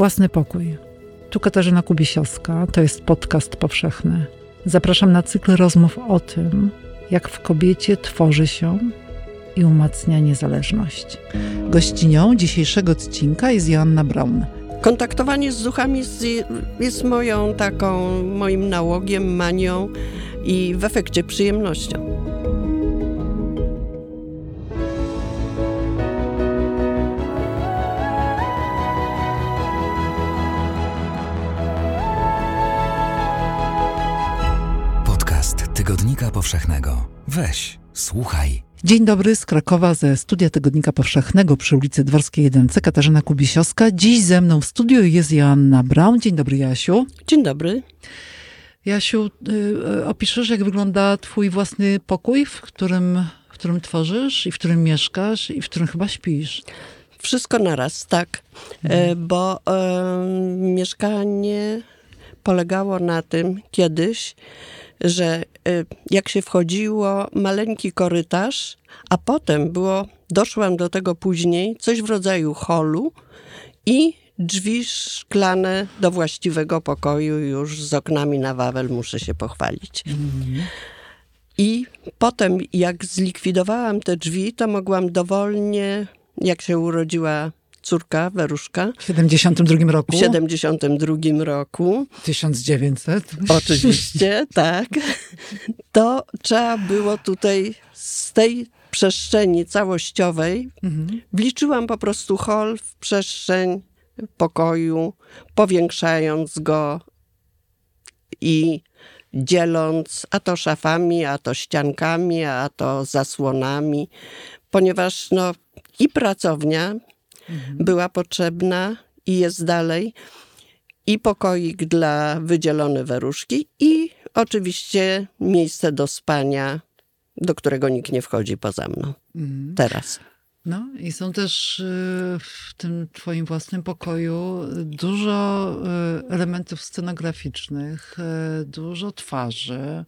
Własny pokój. Tu Katarzyna Kubisiowska, to jest podcast powszechny. Zapraszam na cykl rozmów o tym, jak w kobiecie tworzy się i umacnia niezależność. Gościnią dzisiejszego odcinka jest Joanna Braun. Kontaktowanie z duchami jest moją taką, moim nałogiem, manią i w efekcie przyjemnością. Tygodnika Powszechnego. Weź, słuchaj. Dzień dobry z Krakowa ze studia Tygodnika Powszechnego przy ulicy Dworskiej 1C. Katarzyna Kubisiowska. Dziś ze mną w studiu jest Joanna Braun. Dzień dobry, Jasiu. Dzień dobry. Jasiu, y, opiszesz, jak wygląda twój własny pokój, w którym, w którym tworzysz i w którym mieszkasz i w którym chyba śpisz? Wszystko naraz, tak. Mhm. E, bo e, mieszkanie polegało na tym kiedyś, że y, jak się wchodziło, maleńki korytarz, a potem było, doszłam do tego później, coś w rodzaju holu i drzwi szklane do właściwego pokoju już z oknami na Wawel, muszę się pochwalić. I potem, jak zlikwidowałam te drzwi, to mogłam dowolnie, jak się urodziła córka Weruszka. W 72 roku? W 72 roku. 1900? Oczywiście, tak. To trzeba było tutaj z tej przestrzeni całościowej, mhm. wliczyłam po prostu hol w przestrzeń pokoju, powiększając go i dzieląc a to szafami, a to ściankami, a to zasłonami, ponieważ no, i pracownia mhm. była potrzebna i jest dalej. I pokoik dla wydzielone weruszki i oczywiście miejsce do spania, do którego nikt nie wchodzi poza mną. Mhm. Teraz. No i są też y, w tym twoim własnym pokoju dużo y, elementów scenograficznych, y, dużo twarzy,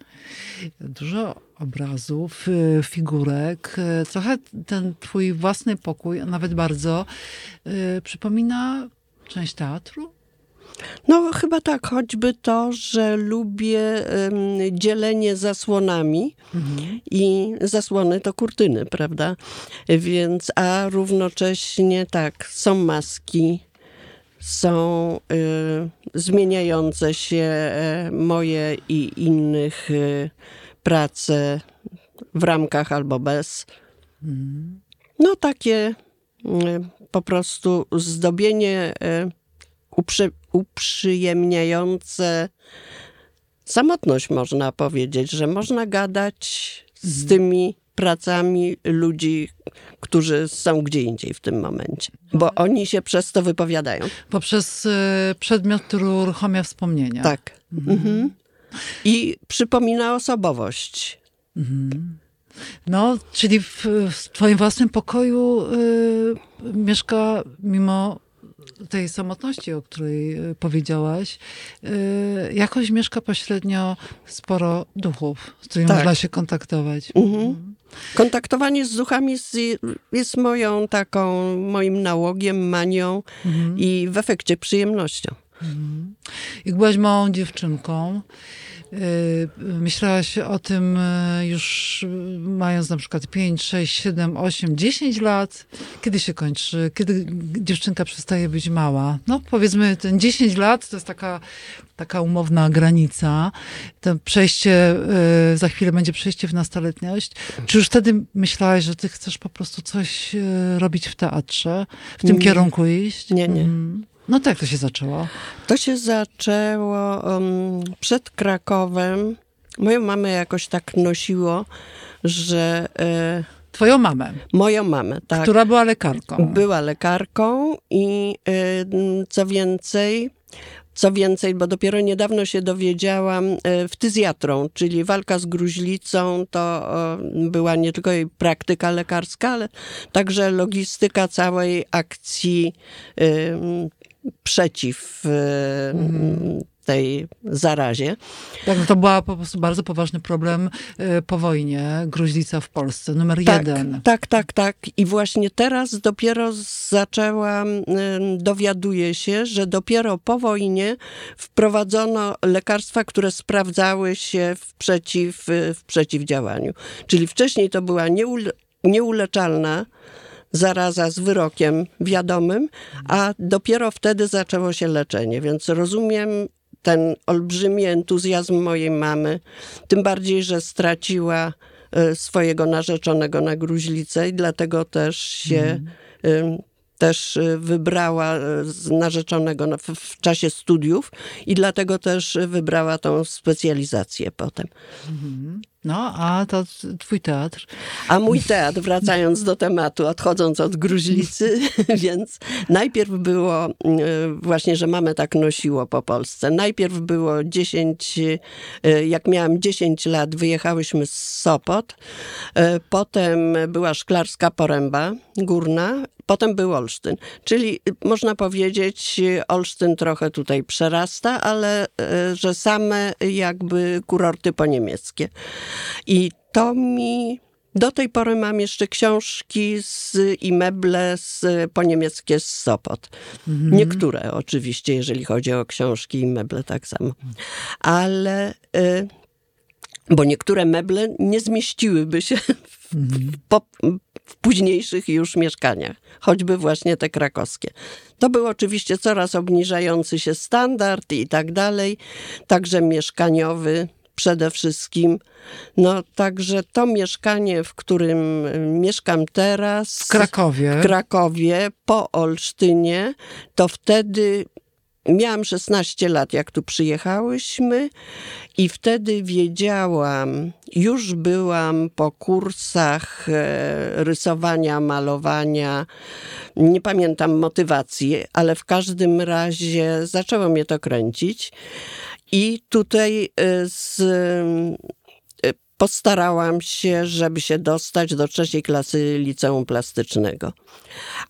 dużo obrazów, figurek. Trochę ten twój własny pokój, a nawet bardzo, przypomina część teatru? No, chyba tak, choćby to, że lubię um, dzielenie zasłonami mhm. i zasłony to kurtyny, prawda? Więc, a równocześnie tak, są maski, są y, zmieniające się y, moje i innych y, prace w ramkach albo bez. Mhm. No, takie y, po prostu zdobienie y, uprzy, uprzyjemniające samotność, można powiedzieć, że można gadać z mhm. tymi pracami ludzi, którzy są gdzie indziej w tym momencie, bo mhm. oni się przez to wypowiadają. Poprzez y, przedmiot, który uruchamia wspomnienia. Tak. Mhm. Mhm. I przypomina osobowość. Mhm. No, czyli w, w twoim własnym pokoju y, mieszka mimo tej samotności, o której e, powiedziałaś, e, jakoś mieszka pośrednio sporo duchów, z którymi tak. można się kontaktować. Mhm. mhm. Kontaktowanie z duchami jest, jest, moją taką, moim nałogiem, manią mhm. i w efekcie przyjemnością. Mhm. Jak byłaś małą dziewczynką, Y, myślałaś o tym y, już mając na przykład 5, 6, 7, 8, 10 lat? Kiedy się kończy? Kiedy dziewczynka przestaje być mała? No powiedzmy, ten 10 lat to jest taka, taka umowna granica. To przejście, y, za chwilę będzie przejście w nastoletniość. Czy już wtedy myślałaś, że ty chcesz po prostu coś robić w teatrze? W tym nie. kierunku iść? Nie, nie. Mm. No tak to się zaczęło. To się zaczęło um, przed Krakowem. Moją mamę jakoś tak nosiło, że... E, Twoją mamę? Moją mamę, tak. Która była lekarką. Była lekarką i e, co więcej... Co więcej, bo dopiero niedawno się dowiedziałam, ftyzjatrą, czyli walka z gruźlicą, to była nie tylko jej praktyka lekarska, ale także logistyka całej akcji przeciw mm, tej zarazie. Tak, no to była po prostu bardzo poważny problem y, po wojnie, gruźlica w Polsce, numer tak, jeden. Tak, tak, tak. I właśnie teraz dopiero zaczęłam, y, dowiaduję się, że dopiero po wojnie wprowadzono lekarstwa, które sprawdzały się w, przeciw, w przeciwdziałaniu. Czyli wcześniej to była nieule, nieuleczalna zaraza z wyrokiem wiadomym, a dopiero wtedy zaczęło się leczenie. Więc rozumiem ten olbrzymi entuzjazm mojej mamy, tym bardziej, że straciła e, swojego narzeczonego na gruźlicę i dlatego też się mm. też e, wybrała z narzeczonego w, czasie studiów i dlatego też wybrała tą specjalizację potem. Mhm. No, a to twój teatr. A mój teatr, wracając do tematu, odchodząc od gruźlicy, więc najpierw było właśnie, że mamy tak nosiło po Polsce. Najpierw było 10, jak miałam 10 lat, wyjechałyśmy z Sopot. Potem była Szklarska Poręba Górna. Potem był Olsztyn. Czyli można powiedzieć, Olsztyn trochę tutaj przerasta, ale że same jakby kurorty poniemieckie. I to mi do tej pory mam jeszcze książki z, i meble z, po niemieckie z Sopot. Mhm. Niektóre oczywiście, jeżeli chodzi o książki i meble, tak samo. Ale, y, bo niektóre meble nie zmieściłyby się w, mhm. po, w późniejszych już mieszkaniach, choćby właśnie te krakowskie. To był oczywiście coraz obniżający się standard i tak dalej, także mieszkaniowy przede wszystkim. No także to mieszkanie, w którym mieszkam teraz. W Krakowie. W Krakowie, po Olsztynie, to wtedy miałam 16 lat, jak tu przyjechałyśmy, i wtedy wiedziałam, już byłam po kursach e, rysowania, malowania, nie pamiętam motywacji, ale w każdym razie zaczęło mnie to kręcić. I tutaj y, z, y, postarałam się, żeby się dostać do trzeciej klasy liceum plastycznego.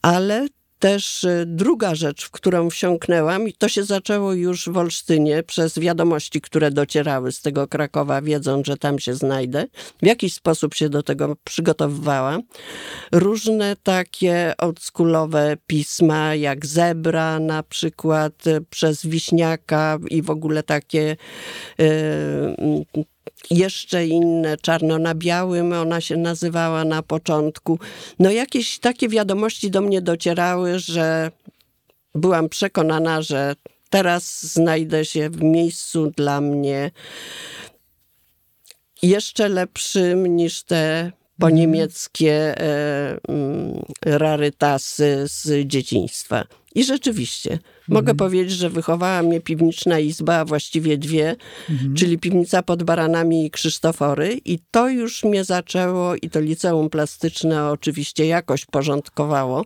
Ale też y, druga rzecz, w którą wsiąknęłam, i to się zaczęło już w Olsztynie przez wiadomości, które docierały z tego Krakowa, wiedząc, że tam się znajdę. W jakiś sposób się do tego przygotowywałam. Różne takie oldschoolowe pisma, jak Zebra na przykład, y, przez Wiśniaka i w ogóle takie y, jeszcze inne, czarno na białym, ona się nazywała na początku. No jakieś takie wiadomości do mnie docierały, że byłam przekonana, że teraz znajdę się w miejscu dla mnie jeszcze lepszym niż te po mhm. niemieckie e, mm, rarytasy z dzieciństwa. I rzeczywiście, mhm. mogę powiedzieć, że wychowała mnie piwniczna izba, a właściwie dwie, mhm. czyli piwnica pod Baranami i Krzysztofory. I to już mnie zaczęło, i to liceum plastyczne oczywiście jakoś porządkowało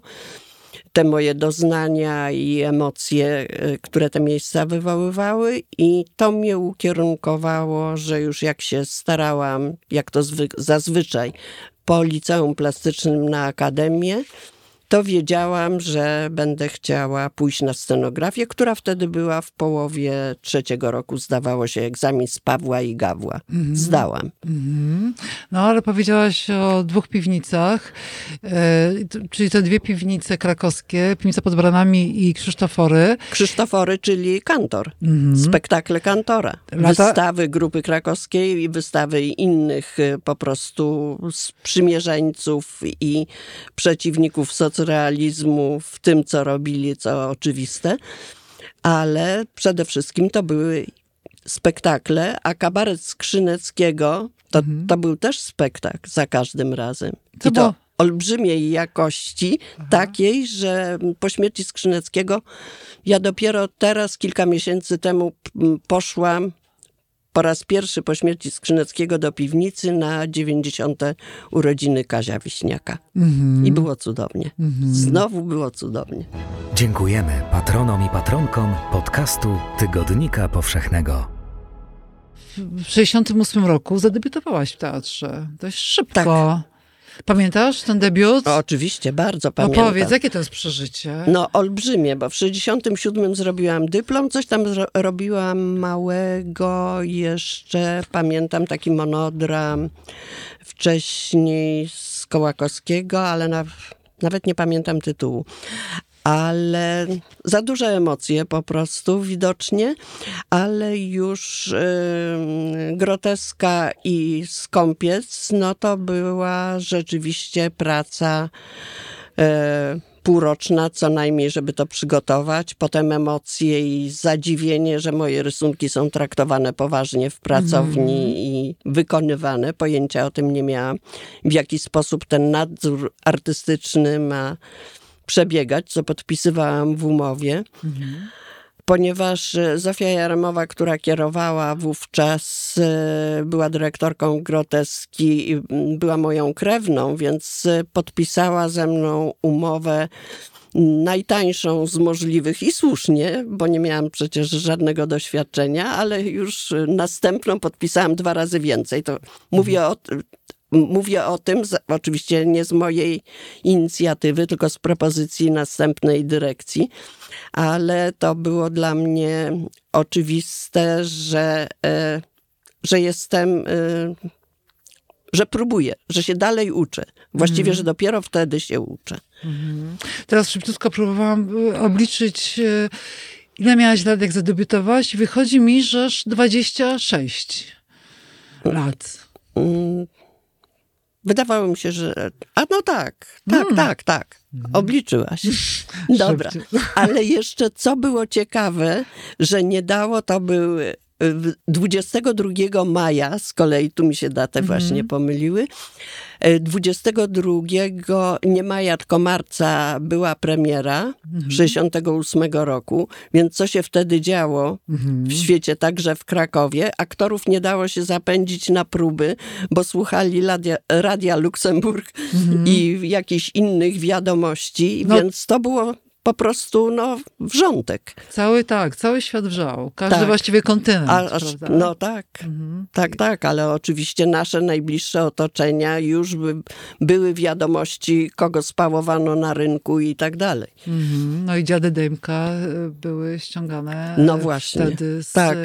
te moje doznania i emocje, e, które te miejsca wywoływały, i to mnie ukierunkowało, że już jak się starałam, jak to zazwyczaj, po liceum plastycznym na akademię, to wiedziałam, że będę chciała pójść na scenografię, która wtedy była w połowie trzeciego roku. Zdawało się egzamin z Pawła i Gawła. Mm. Zdałam. Mm. No ale powiedziałaś o dwóch piwnicach, e, czyli te dwie piwnice krakowskie, piwnica pod Branami i Krzysztofory. Krzysztofory, czyli kantor. Mm. Spektakle kantora. Lata... Wystawy grupy krakowskiej i wystawy innych e, po prostu sprzymierzeńców i przeciwników socjalnych realizmu w tym, co robili, co oczywiste, ale przede wszystkim to były spektakle, a kabaret Skrzyneckiego to, mhm. to był też spektakl za każdym razem. Co I to olbrzymiej jakości, Aha. takiej, że po śmierci Skrzyneckiego ja dopiero teraz, kilka miesięcy temu poszłam po raz pierwszy po śmierci Skrzyneckiego do piwnicy na 90. urodziny Kazia Wiśniaka. Mm-hmm. I było cudownie. Mm-hmm. Znowu było cudownie. Dziękujemy patronom i patronkom podcastu Tygodnika Powszechnego. W 68 roku zadebiutowałaś w teatrze. Dość szybko. Tak. Pamiętasz ten debiut? O, oczywiście, bardzo pamiętam. Opowiedz, jakie to jest przeżycie? No olbrzymie, bo w 67 zrobiłam dyplom, coś tam zro- robiłam małego jeszcze, pamiętam taki monodram wcześniej z Kołakowskiego, ale na, nawet nie pamiętam tytułu. Ale za duże emocje po prostu widocznie, ale już yy, groteska i skąpiec, no to była rzeczywiście praca e, półroczna co najmniej, żeby to przygotować. Potem emocje i zadziwienie, że moje rysunki są traktowane poważnie w pracowni i wykonywane. Pojęcia o tym nie miałam. W jaki sposób ten nadzór artystyczny ma przebiegać, co podpisywałam w umowie. Ponieważ e, Zofia Jaremowa, która kierowała wówczas, e, była dyrektorką groteski i mm, była moją krewną, więc e, podpisała ze mną umowę najtańszą z możliwych i słusznie, bo nie miałam przecież żadnego doświadczenia, ale już następną podpisałam dwa razy więcej. To mówię o, mówię o tym, z- oczywiście nie z mojej inicjatywy, tylko z propozycji następnej dyrekcji, ale to było dla mnie oczywiste, że, e, że jestem, e, że próbuję, że się dalej uczę. Właściwie, że dopiero wtedy się uczę. Teraz szybciutko próbowałam y, obliczyć, ile miałaś lat, jak zadebiutowałaś i wychodzi mi, że 26 lat. Mm, Wydawało mi się, że. A no tak, tak, tak, tak. Obliczyłaś. Dobra. Ale jeszcze co było ciekawe, że nie dało, to był y, w- 22 maja, z kolei tu mi się daty właśnie pomyliły. y, 22 nie maja, tylko marca była premiera 68 roku, więc co się wtedy działo w świecie, także w Krakowie. Aktorów nie dało się zapędzić na próby, bo słuchali radia, radia Luksemburg i jakichś innych wiadomości, No. więc to było po prostu no, wrzątek. Cały tak, cały świat wrzał. Każdy Tak. właściwie kontynent. A, no tak, tak, tak, ale oczywiście nasze najbliższe otoczenia już by, były wiadomości, kogo spałowano na rynku i tak dalej. Mhm. No i dziady Dejmka y, były ściągane No y, właśnie, wtedy z, tak. y,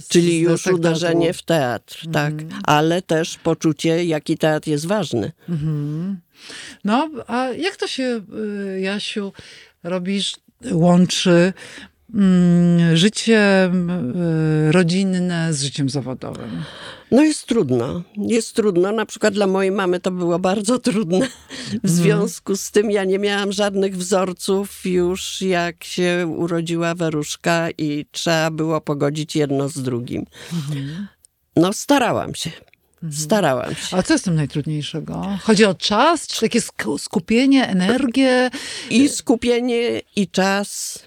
z Czyli już uderzenie w teatr, tak, ale też poczucie, jaki teatr jest ważny. No, a jak to się, y, Jasiu, robisz, łączy mm, życie y, rodzinne z życiem zawodowym? No jest trudno. Jest trudno. Na przykład dla mojej mamy to było bardzo trudne. W związku z tym ja nie miałam żadnych wzorców już jak się urodziła Weruszka i trzeba było pogodzić jedno z drugim. No starałam się. Starałam się. A co jest tym najtrudniejszego? Chodzi o czas, czy takie sk- skupienie, energię? I skupienie, i czas,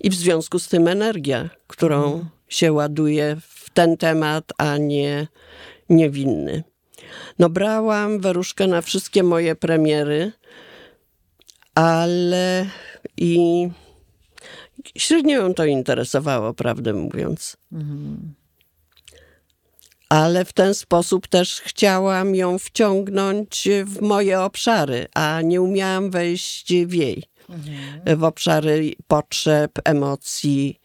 i w związku z tym energia, którą się ładuje w ten temat, a nie niewinny. No brałam Weruszkę na wszystkie moje premiery, ale i średnio ją to interesowało, prawdę mówiąc. Ale w ten sposób też chciałam ją wciągnąć w moje obszary, a nie umiałam wejść w jej. W obszary potrzeb, emocji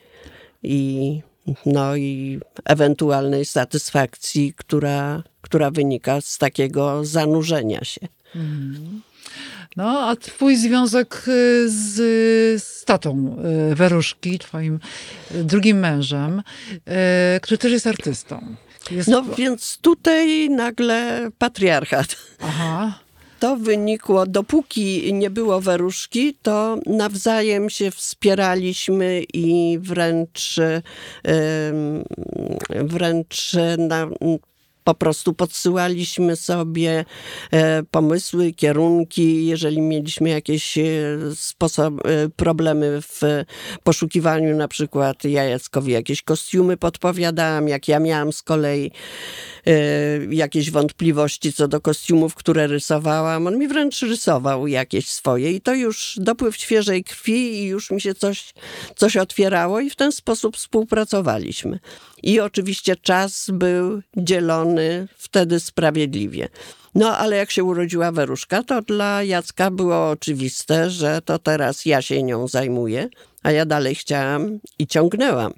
i, no, i ewentualnej satysfakcji, która, która wynika z takiego zanurzenia się. No, a twój związek y, z, z tatą y, Weruszki, twoim y, drugim mężem, który też jest artystą. Jest... No więc tutaj nagle patriarchat. Aha. To wynikło, dopóki nie było Weruszki, to nawzajem się wspieraliśmy i wręcz, wręcz na, po prostu podsyłaliśmy sobie e, pomysły, kierunki, jeżeli mieliśmy jakieś e, sposob, e, problemy w poszukiwaniu, na przykład ja Jackowi jakieś kostiumy podpowiadałam, jak ja miałam z kolei jakieś wątpliwości co do kostiumów, które rysowałam. On mi wręcz rysował jakieś swoje i to już dopływ świeżej krwi i już mi się coś, coś otwierało i w ten sposób współpracowaliśmy. I oczywiście czas był dzielony wtedy sprawiedliwie. No ale jak się urodziła Weruszka, to dla Jacka było oczywiste, że to teraz ja się nią zajmuję, a ja dalej chciałam i ciągnęłam.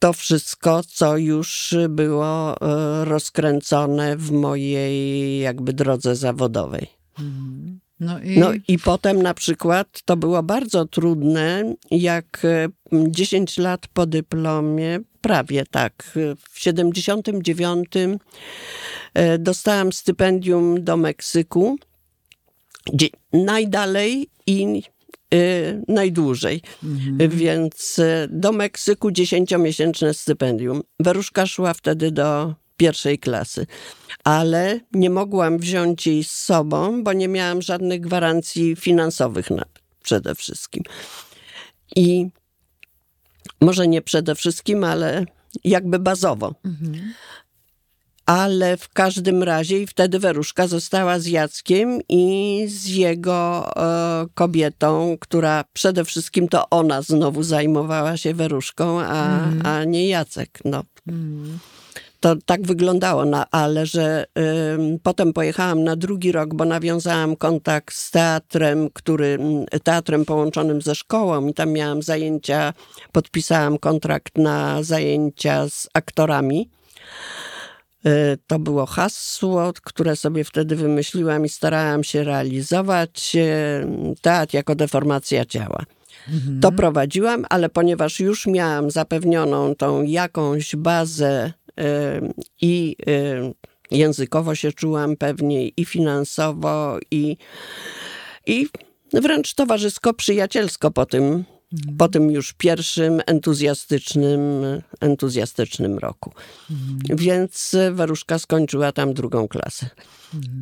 To wszystko, co już było e, rozkręcone w mojej jakby drodze zawodowej. No i, No i potem na przykład to było bardzo trudne, jak e, 10 lat po dyplomie, prawie tak, e, w 79 e, dostałam stypendium do Meksyku, gdzie najdalej i e, najdłużej. Więc e, do Meksyku 10-miesięczne stypendium. Weruszka szła wtedy do pierwszej klasy, ale nie mogłam wziąć jej z sobą, bo nie miałam żadnych gwarancji finansowych na, przede wszystkim. I może nie przede wszystkim, ale jakby bazowo. Ale w każdym razie i wtedy Weruszka została z Jackiem i z jego e, kobietą, która przede wszystkim to ona znowu zajmowała się Weruszką, a, a nie Jacek. No. To tak wyglądało, no, ale że ym, potem pojechałam na drugi rok, bo nawiązałam kontakt z teatrem, który, mm, teatrem połączonym ze szkołą i tam miałam zajęcia, podpisałam kontrakt na zajęcia z aktorami. Y, To było hasło, które sobie wtedy wymyśliłam i starałam się realizować. y, Teatr jako deformacja ciała. To prowadziłam, ale ponieważ już miałam zapewnioną tą jakąś bazę y, i językowo się czułam pewniej, i finansowo, i, i wręcz towarzysko, przyjacielsko po tym, po tym już pierwszym entuzjastycznym, entuzjastycznym roku. Więc Weruszka skończyła tam drugą klasę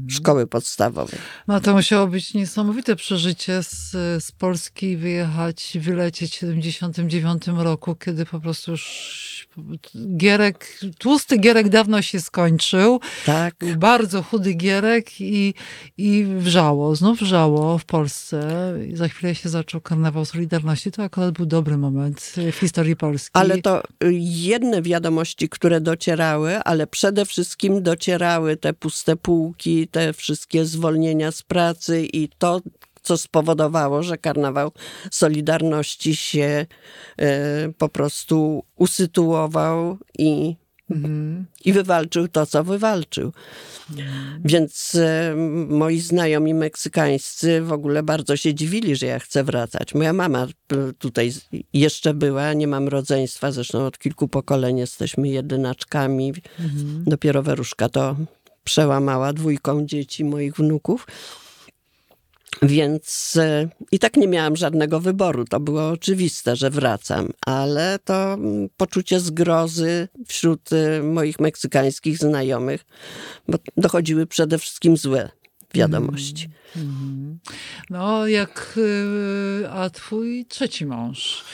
szkoły podstawowej. no to musiało być niesamowite przeżycie z, z Polski wyjechać, wylecieć w 79 roku, kiedy po prostu już Gierek, tłusty Gierek dawno się skończył. Tak. Bardzo chudy Gierek i, i wrzało, znów wrzało w Polsce. I za chwilę się zaczął karnawał Solidarności. To akurat był dobry moment w historii Polski. Ale to y, jedne wiadomości, które docierały, ale przede wszystkim docierały te puste półki, te wszystkie zwolnienia z pracy i to, co spowodowało, że karnawał Solidarności się e, po prostu usytuował i, i wywalczył to, co wywalczył. Więc e, moi znajomi meksykańscy w ogóle bardzo się dziwili, że ja chcę wracać. Moja mama e, tutaj jeszcze była, nie mam rodzeństwa, zresztą od kilku pokoleń jesteśmy jedynaczkami. Dopiero Weruszka to przełamała dwójką dzieci moich wnuków. Więc e, i tak nie miałam żadnego wyboru. To było oczywiste, że wracam, ale to mm, poczucie zgrozy wśród e, moich meksykańskich znajomych, bo dochodziły przede wszystkim złe wiadomości. No, jak y, a twój trzeci mąż,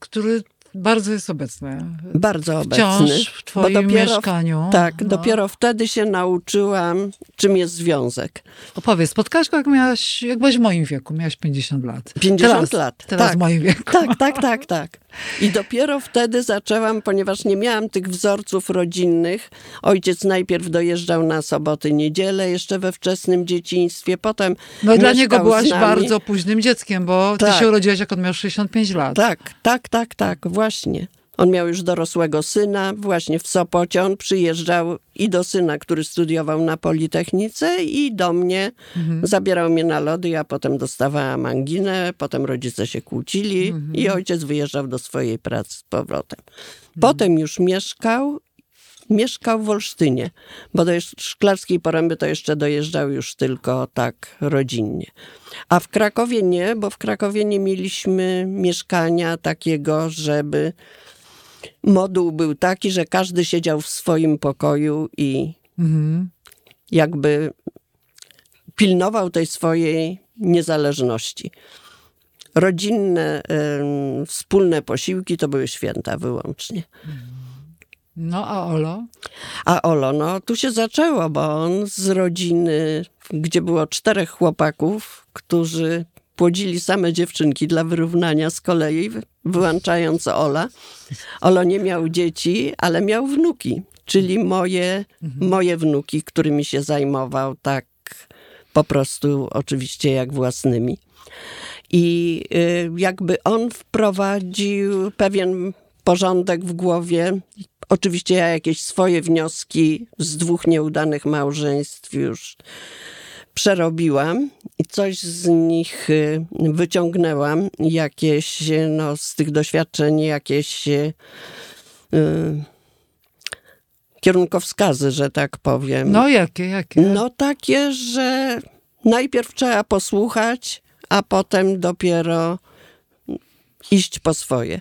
który bardzo jest obecny. Bardzo Wciąż obecny. w twoim bo dopiero, mieszkaniu. Tak, No. dopiero wtedy się nauczyłam, czym jest związek. Opowiedz, spotkałaś go jak miałaś, jak byłeś w moim wieku, miałaś 50 lat. 50 teraz, lat, Teraz tak. w moim wieku. Tak, tak, tak, tak. I dopiero wtedy zaczęłam, ponieważ nie miałam tych wzorców rodzinnych. Ojciec najpierw dojeżdżał na soboty, niedzielę, jeszcze we wczesnym dzieciństwie, potem No i dla niego byłaś bardzo późnym dzieckiem, bo ty Tak. się urodziłaś jak on miał 65 lat. Tak, tak, tak, tak, właśnie. On miał już dorosłego syna, właśnie w Sopocie. On przyjeżdżał i do syna, który studiował na Politechnice, i do mnie. Zabierał mnie na lody, ja potem dostawałam anginę, potem rodzice się kłócili i ojciec wyjeżdżał do swojej pracy z powrotem. Potem już mieszkał, mieszkał w Olsztynie, bo do Szklarskiej Poręby to jeszcze dojeżdżał już tylko tak rodzinnie. A w Krakowie nie, bo w Krakowie nie mieliśmy mieszkania takiego, żeby moduł był taki, że każdy siedział w swoim pokoju i Mhm. jakby pilnował tej swojej niezależności. Rodzinne, em, wspólne posiłki to były święta wyłącznie. No a Olo? A Olo, no tu się zaczęło, bo on z rodziny, gdzie było czterech chłopaków, którzy płodzili same dziewczynki dla wyrównania z kolei, wyłączając Ola. Olo nie miał dzieci, ale miał wnuki. czyli moje, moje wnuki, którymi się zajmował tak po prostu oczywiście jak własnymi. I y, jakby on wprowadził pewien porządek w głowie. Oczywiście ja jakieś swoje wnioski z dwóch nieudanych małżeństw już przerobiłam i coś z nich y, wyciągnęłam, jakieś no, z tych doświadczeń, jakieś y, y, kierunkowskazy, że tak powiem. No jakie, jakie? No takie, że najpierw trzeba posłuchać, a potem dopiero iść po swoje.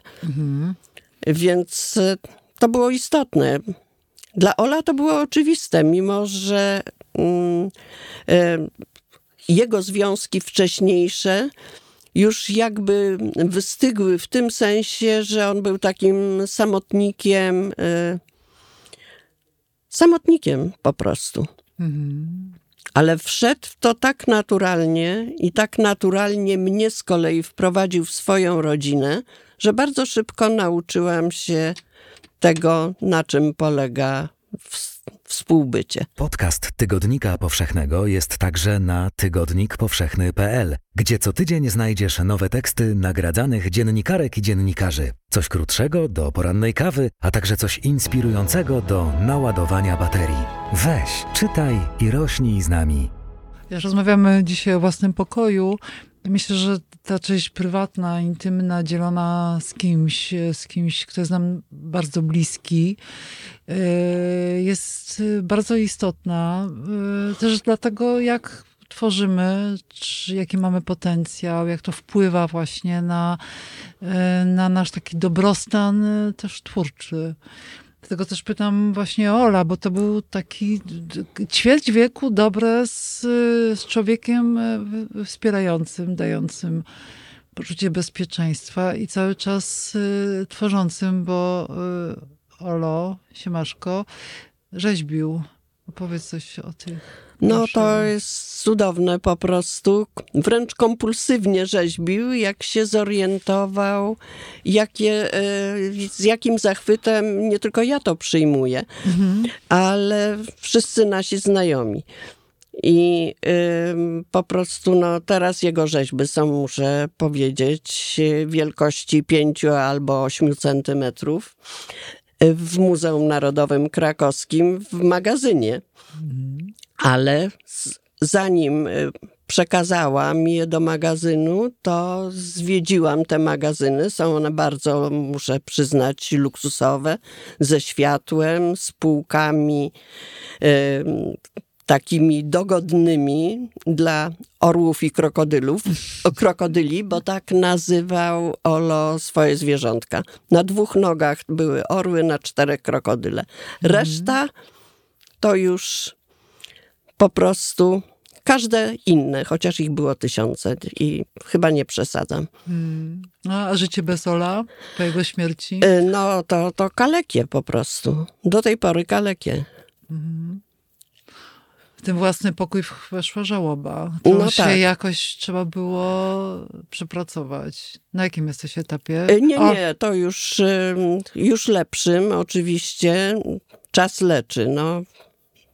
Więc e, to było istotne. Dla Ola to było oczywiste, mimo że jego związki wcześniejsze już jakby wystygły w tym sensie, że on był takim samotnikiem, e, samotnikiem po prostu. Ale wszedł w to tak naturalnie i tak naturalnie mnie z kolei wprowadził w swoją rodzinę, że bardzo szybko nauczyłam się tego, na czym polega w- współbycie. Podcast Tygodnika Powszechnego jest także na tygodnikpowszechny.pl, gdzie co tydzień znajdziesz nowe teksty nagradzanych dziennikarek i dziennikarzy. Coś krótszego do porannej kawy, a także coś inspirującego do naładowania baterii. Weź, czytaj i rośnij z nami. Rozmawiamy dzisiaj o własnym pokoju, myślę, że ta część prywatna, intymna, dzielona z kimś, z kimś, kto jest nam bardzo bliski, yy, jest bardzo istotna. Yy, Też dlatego, jak tworzymy, czy jaki mamy potencjał, jak to wpływa właśnie na, na nasz taki dobrostan też twórczy. Dlatego też pytam właśnie o Ola, bo to był taki ćwierć wieku dobre z, z człowiekiem e, wspierającym, dającym poczucie bezpieczeństwa i cały czas e, tworzącym, bo e, Olo, Siemaszko, rzeźbił. Opowiedz coś o tych. No to jest cudowne po prostu. Wręcz kompulsywnie rzeźbił, jak się zorientował, jakie, e, z jakim zachwytem nie tylko ja to przyjmuję, ale wszyscy nasi znajomi. I ym, po prostu no, teraz jego rzeźby są, muszę powiedzieć, wielkości 5 albo 8 centymetrów w Muzeum Narodowym Krakowskim w magazynie. Ale zanim y, przekazałam je do magazynu, to zwiedziłam te magazyny. Są one bardzo, muszę przyznać, luksusowe, ze światłem, z półkami y, takimi dogodnymi dla orłów i krokodylów, krokodyli, bo tak nazywał Olo swoje zwierzątka. Na dwóch nogach były orły, na czterech krokodyle. Reszta to już po prostu każde inne, chociaż ich było tysiące i chyba nie przesadzam. No, a życie bez Ola po jego śmierci? Y, No to, to kalekie po prostu. Do tej pory kalekie. W ten własny pokój weszła żałoba. To No się tak. jakoś trzeba było przepracować. Na jakim jesteś etapie? Y, Nie, O, nie, to już, już lepszym oczywiście. Czas leczy, no.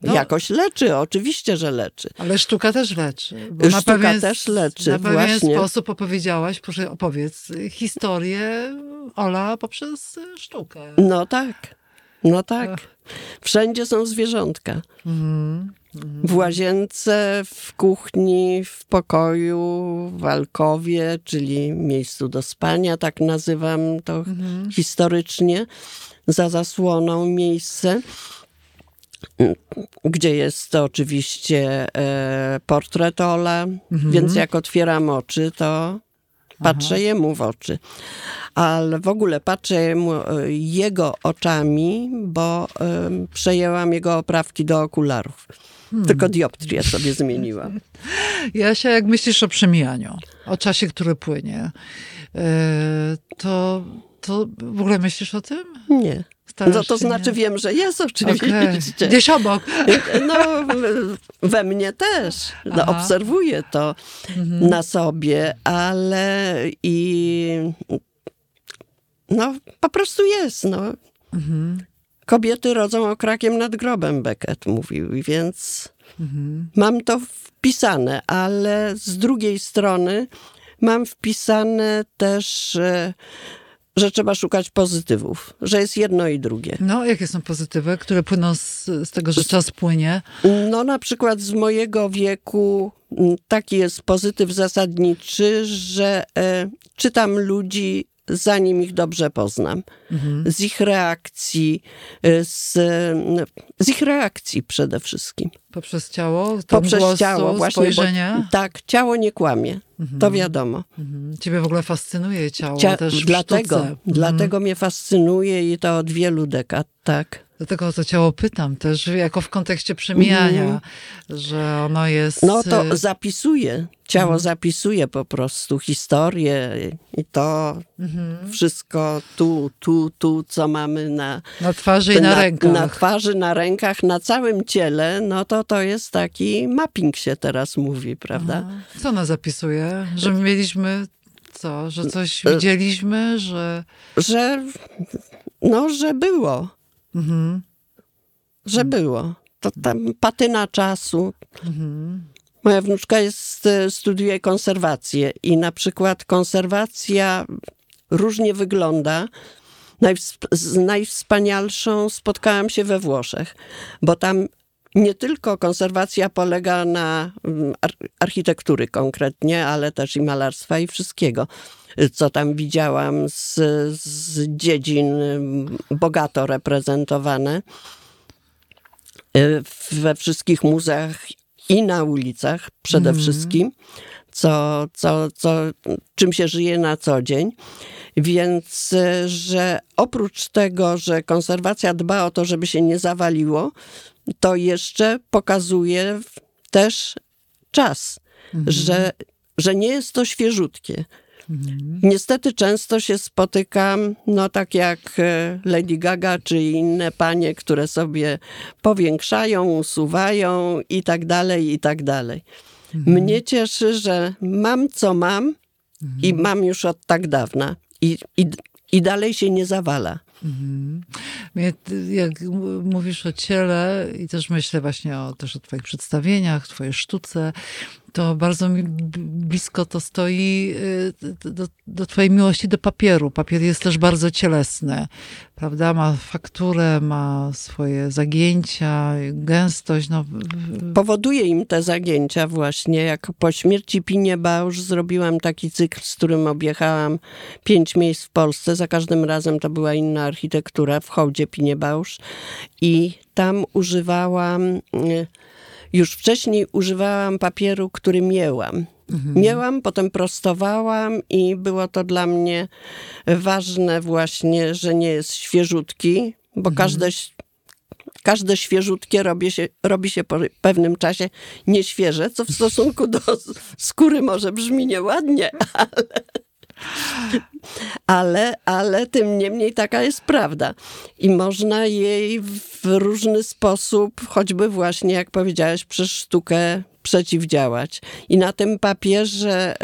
No. Jakoś leczy, oczywiście, że leczy. Ale sztuka też leczy. Bo Sztuka pewien, też leczy, Na pewien właśnie. sposób opowiedziałaś, proszę opowiedz, historię Ola poprzez sztukę. No tak, no tak. Wszędzie są zwierzątka. Mhm. W łazience, w kuchni, w pokoju, w alkowie, czyli miejscu do spania, tak nazywam to historycznie, za zasłoną miejsce, gdzie jest oczywiście e, portret Ola, więc jak otwieram oczy, to patrzę jemu w oczy. Ale w ogóle patrzę jemu, e, jego oczami, bo em, przejęłam jego oprawki do okularów. Tylko dioptrię sobie zmieniłam. Jasia, jak myślisz o przemijaniu, o czasie, który płynie, yy, to, to w ogóle myślisz o tym? Nie. Starasz No to znaczy nie? wiem, że jest oczywiście. Okej. Gdzieś obok. No, we mnie też. No, Aha. obserwuję to na sobie, ale i no po prostu jest. No. kobiety rodzą okrakiem nad grobem, Beckett mówił, więc mam to wpisane, ale z drugiej strony mam wpisane też, e, że trzeba szukać pozytywów, że jest jedno i drugie. No, jakie są pozytywy, które płyną z, z tego, że czas płynie? No na przykład z mojego wieku m, taki jest pozytyw zasadniczy, że e, czytam ludzi zanim ich dobrze poznam. Z ich reakcji, e, z, z ich reakcji przede wszystkim. Poprzez ciało, Poprzez głosu, ciało właśnie. bo- spojrzenie? tak, ciało nie kłamie, to wiadomo. Mhm. Ciebie w ogóle fascynuje ciało Cia- też w dlatego, sztuce. Mhm. dlatego mnie fascynuje i to od wielu dekad, tak. Dlatego o to ciało pytam też, jako w kontekście przemijania, Mhm. że ono jest... No y, to zapisuje, ciało Mhm. zapisuje po prostu historię i to Mhm. wszystko tu, tu, tu, co mamy na, na twarzy i na, rękach. na twarzy, na rękach, na całym ciele, no to to jest taki mapping się teraz mówi, prawda? Co ona zapisuje? Że my mieliśmy co? Że coś E, widzieliśmy, że... Że, no, że było, Mhm. że było. To tam patyna czasu. Mhm. Moja wnuczka jest, studiuje konserwację i na przykład konserwacja różnie wygląda. Z najwspanialszą spotkałam się we Włoszech, bo tam nie tylko konserwacja polega na mm, ar- architektury konkretnie, ale też i malarstwa i wszystkiego, co tam widziałam z, z dziedzin mm, bogato reprezentowane y, we wszystkich muzeach i na ulicach przede wszystkim, co, co, co, czym się żyje na co dzień. Więc, y, że oprócz tego, że konserwacja dba o to, żeby się nie zawaliło, to jeszcze pokazuje też czas, że, że nie jest to świeżutkie. Niestety często się spotykam, no tak jak e, Lady Gaga czy inne panie, które sobie powiększają, usuwają i tak dalej, i tak dalej. Mnie cieszy, że mam co mam i mam już od tak dawna i, i, i dalej się nie zawala. Ty- jak mówisz o ciele i też myślę właśnie o, też o twoich przedstawieniach, twojej sztuce, to bardzo mi blisko to stoi y, do, do twojej miłości do papieru. Papier jest też bardzo cielesny, prawda? Ma fakturę, ma swoje zagięcia, gęstość. No, powoduje im te zagięcia właśnie. Jak po śmierci Pinie Bausz zrobiłam taki cykl, z którym objechałam pięć miejsc w Polsce. Za każdym razem to była inna architektura w hołdzie Pinie Bausz. I tam używałam, y, już wcześniej używałam papieru, który mięłam. Mięłam, potem prostowałam i było to dla mnie ważne właśnie, że nie jest świeżutki, bo każde każde świeżutkie robi się, robi się po pewnym czasie nieświeże, co w stosunku do skóry może brzmi nieładnie, ale, ale, ale tym niemniej taka jest prawda. I można jej w różny sposób, choćby właśnie, jak powiedziałeś, przez sztukę przeciwdziałać. I na tym papierze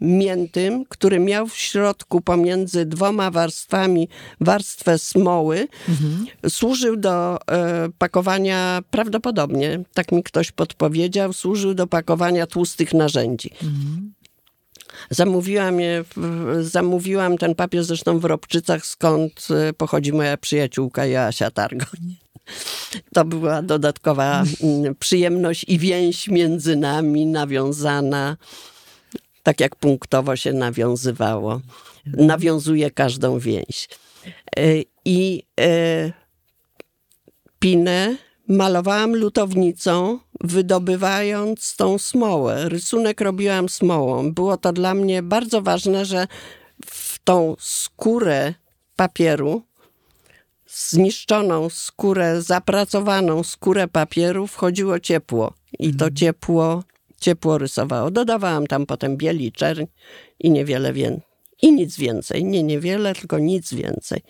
miętym, który miał w środku pomiędzy dwoma warstwami warstwę smoły, służył do e, pakowania, prawdopodobnie, tak mi ktoś podpowiedział, służył do pakowania tłustych narzędzi. Zamówiłam, je, zamówiłam ten papier zresztą w Robczycach, skąd e, pochodzi moja przyjaciółka Joasia Targoń. To była dodatkowa mm, przyjemność i więź między nami nawiązana, tak jak punktowo się nawiązywało. Nawiązuje każdą więź. E, I e, pinę malowałam lutownicą, wydobywając tą smołę. Rysunek robiłam smołą. Było to dla mnie bardzo ważne, że w tą skórę papieru, zniszczoną skórę, zapracowaną skórę papieru wchodziło ciepło. I to ciepło, ciepło rysowało. Dodawałam tam potem biel i czerń i niewiele więcej. I nic więcej. Nie niewiele, tylko nic więcej.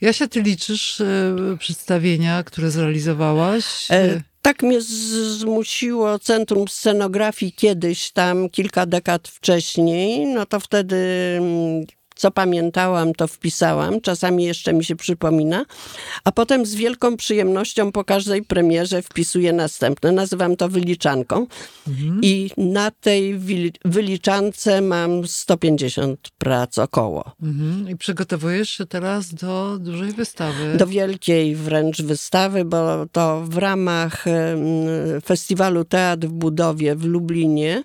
Jasia, ty liczysz e, przedstawienia, które zrealizowałaś? E, tak mnie zmusiło Centrum Scenografii kiedyś, tam kilka dekad wcześniej, no to wtedy mm, co pamiętałam, to wpisałam. Czasami jeszcze mi się przypomina. A potem z wielką przyjemnością po każdej premierze wpisuję następne. Nazywam to wyliczanką. I na tej wyliczance mam 150 prac około. Mhm. I przygotowujesz się teraz do dużej wystawy. Do wielkiej wręcz wystawy, bo to w ramach festiwalu Teatr w Budowie w Lublinie,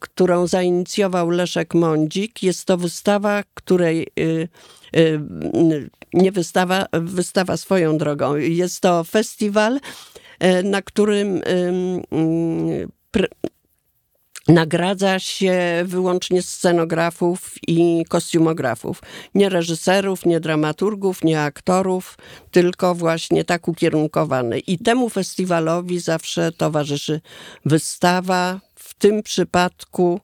którą zainicjował Leszek Mądzik. Jest to wystawa, której y, y, nie wystawa, wystawa swoją drogą. Jest to festiwal, na którym nagradza się wyłącznie scenografów i kostiumografów. Nie reżyserów, nie dramaturgów, nie aktorów, tylko właśnie tak ukierunkowany. I temu festiwalowi zawsze towarzyszy wystawa. W tym przypadku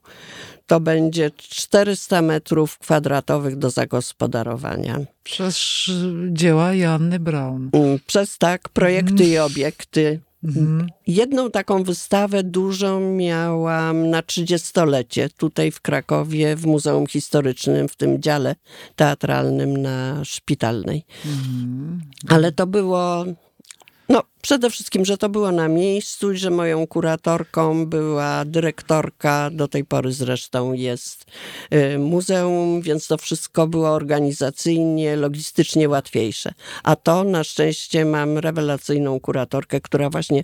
to będzie 400 metrów kwadratowych do zagospodarowania. Przez dzieła Joanny Braun. Mm, Przez tak projekty i obiekty. Mhm. Jedną taką wystawę dużą miałam na 30-lecie tutaj w Krakowie w Muzeum Historycznym, w tym dziale teatralnym na Szpitalnej. Mhm. Ale to było, no przede wszystkim, że to było na miejscu i że moją kuratorką była dyrektorka, do tej pory zresztą jest y, muzeum, więc to wszystko było organizacyjnie, logistycznie łatwiejsze. A to na szczęście mam rewelacyjną kuratorkę, która właśnie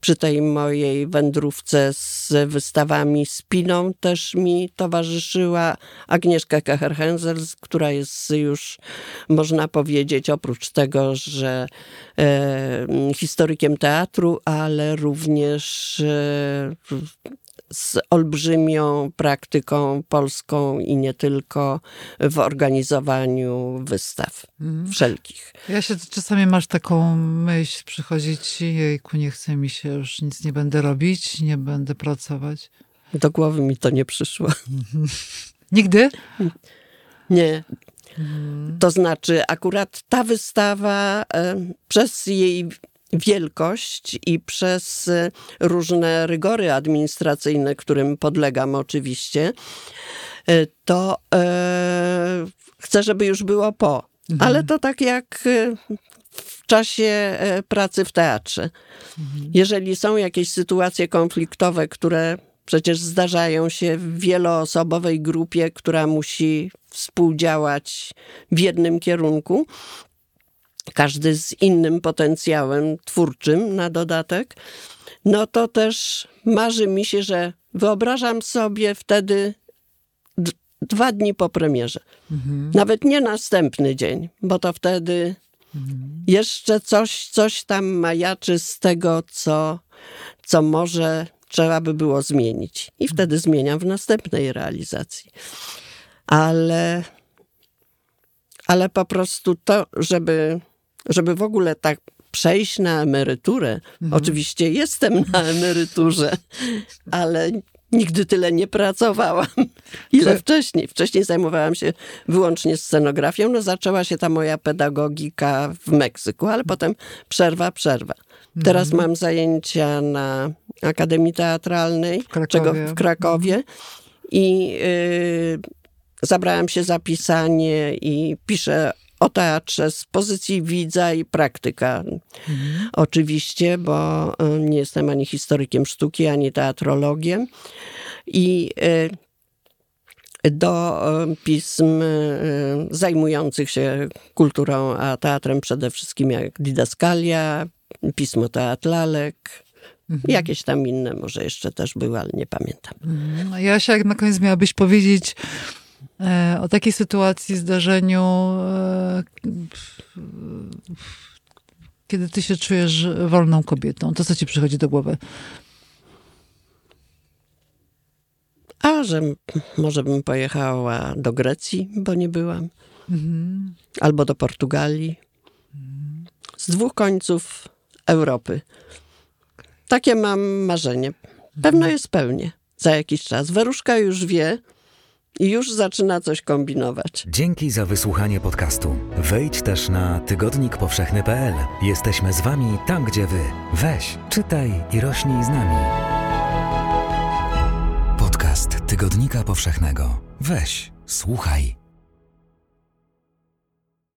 przy tej mojej wędrówce z wystawami Spiną też mi towarzyszyła. Agnieszka Kecherhensel, która jest już, można powiedzieć, oprócz tego, że e, historykiem teatru, ale również e, z olbrzymią praktyką polską i nie tylko w organizowaniu wystaw wszelkich. Ja się czasami masz taką myśl, przychodzi ci, jejku, nie chce mi się, już nic nie będę robić, nie będę pracować. Do głowy mi to nie przyszło. Nigdy? Nie. To znaczy, akurat ta wystawa e, przez jej wielkość i przez e, różne rygory administracyjne, którym podlegam oczywiście, e, to e, chcę, żeby już było po. Ale to tak jak e, w czasie e, pracy w teatrze. Jeżeli są jakieś sytuacje konfliktowe, które przecież zdarzają się w wieloosobowej grupie, która musi współdziałać w jednym kierunku, każdy z innym potencjałem twórczym na dodatek, no to też marzy mi się, że wyobrażam sobie wtedy dwa dni po premierze. Nawet nie następny dzień, bo to wtedy jeszcze coś, coś tam majaczy z tego, co, co może trzeba by było zmienić. I wtedy zmieniam w następnej realizacji. Ale, ale po prostu to, żeby, żeby w ogóle tak przejść na emeryturę. Oczywiście jestem na emeryturze, ale nigdy tyle nie pracowałam. Ile Co- wcześniej? Wcześniej zajmowałam się wyłącznie scenografią. No zaczęła się ta moja pedagogika w Meksyku, ale potem przerwa, przerwa. Teraz mam zajęcia na Akademii Teatralnej, Krakowie. czego w Krakowie i y, zabrałam się za pisanie i piszę o teatrze z pozycji widza i praktyka. Oczywiście, bo y, nie jestem ani historykiem sztuki, ani teatrologiem. I y, do y, pism zajmujących się kulturą, a teatrem przede wszystkim jak Didaskalia, Pismo Teatr Lalek, jakieś tam inne może jeszcze też były, ale nie pamiętam. No, Jasia, jak na koniec miałabyś powiedzieć o takiej sytuacji, zdarzeniu, e, kiedy ty się czujesz wolną kobietą. To co ci przychodzi do głowy? A że może bym pojechała do Grecji, bo nie byłam, albo do Portugalii. Z dwóch końców Europy. Takie mam marzenie. Pewno je spełnię za jakiś czas. Weruszka już wie i już zaczyna coś kombinować. Dzięki za wysłuchanie podcastu. Wejdź też na tygodnikpowszechny.pl. Jesteśmy z Wami tam, gdzie Wy. Weź, czytaj i rośnij z nami. Podcast Tygodnika Powszechnego. Weź, słuchaj.